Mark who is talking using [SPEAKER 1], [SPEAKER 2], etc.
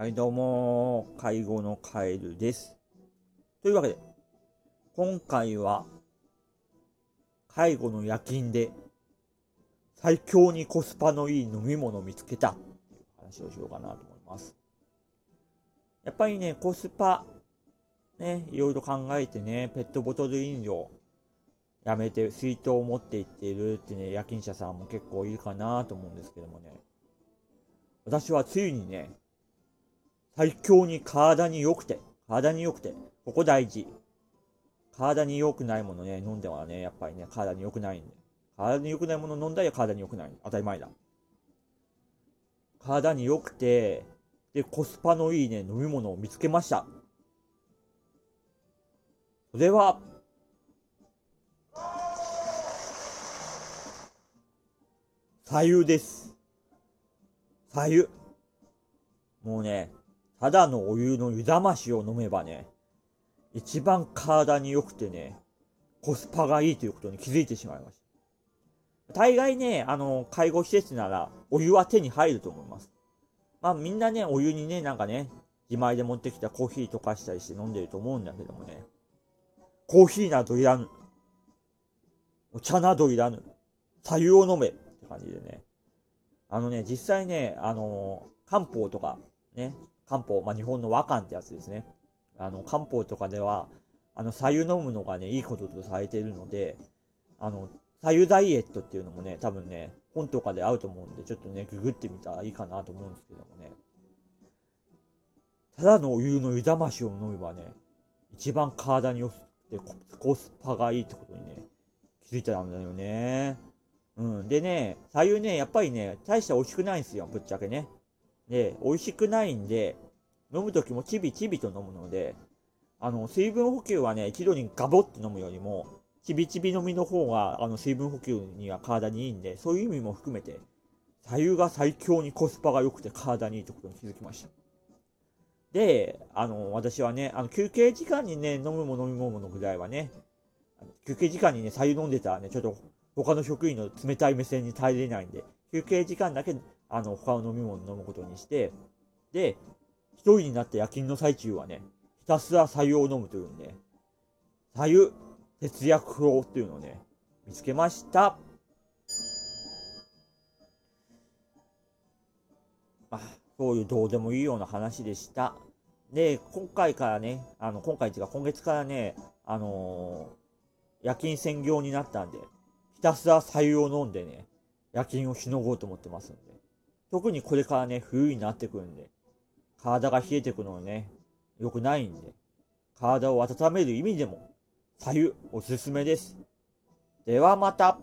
[SPEAKER 1] はい、どうも、介護のカエルです。というわけで、今回は、介護の夜勤で、最強にコスパのいい飲み物を見つけたっていう話をしようかなと思います。やっぱりね、コスパ、ね、いろいろ考えてね、ペットボトル飲料、やめて水筒を持って行っているってね、夜勤者さんも結構いるかなと思うんですけどもね、私はついにね、最強に体に良くて、体に良くて、ここ大事。体に良くないものね、飲んではね、やっぱりね、体に良くないんで。体に良くないもの飲んだら体に良くない。当たり前だ。体に良くて、で、コスパのいいね、飲み物を見つけました。それは、左右です。左右。もうね、ただのお湯の湯冷ましを飲めばね、一番体に良くてね、コスパがいいということに気づいてしまいました。大概ね、あの、介護施設なら、お湯は手に入ると思います。まあみんなね、お湯にね、なんかね、自前で持ってきたコーヒー溶かしたりして飲んでると思うんだけどもね、コーヒーなどいらぬ。お茶などいらぬ。左右を飲めって感じでね。あのね、実際ね、あの漢方とか、ね、漢方、まあ、日本の和漢ってやつですね。あの、漢方とかでは、あの、左右飲むのがね、いいこととされているので、あの、左右ダイエットっていうのもね、多分ね、本とかで合うと思うんで、ちょっとね、ググってみたらいいかなと思うんですけどもね。ただのお湯の湯冷ましを飲めばね、一番体に良くてコスパがいいってことにね、気づいたんだよね。うん。でね、左右ね、やっぱりね、大して美味しくないんですよ、ぶっちゃけね。で、美味しくないんで、飲むときもちびちびと飲むので、あの、水分補給はね、一度にガボって飲むよりも、ちびちび飲みの方が、あの、水分補給には体にいいんで、そういう意味も含めて、左右が最強にコスパが良くて体にいいってことに気づきました。で、あの、私はね、あの、休憩時間にね、飲むも飲み物のぐらいはね、休憩時間にね、左右飲んでたらね、ちょっと他の職員の冷たい目線に耐えれないんで、休憩時間だけ、あの、他の飲み物飲むことにして、で、一人になって夜勤の最中はね、ひたすら左右を飲むというんで、左右節約法っていうのをね、見つけました。まあ、そういうどうでもいいような話でした。で、今回からね、あの、今回っていうか今月からね、あのー夜勤専業になったんで、ひたすら左右を飲んでね、夜勤をしのごうと思ってますんで。特にこれからね、冬になってくるんで、体が冷えてくのはね、良くないんで、体を温める意味でも、左右おすすめです。ではまた。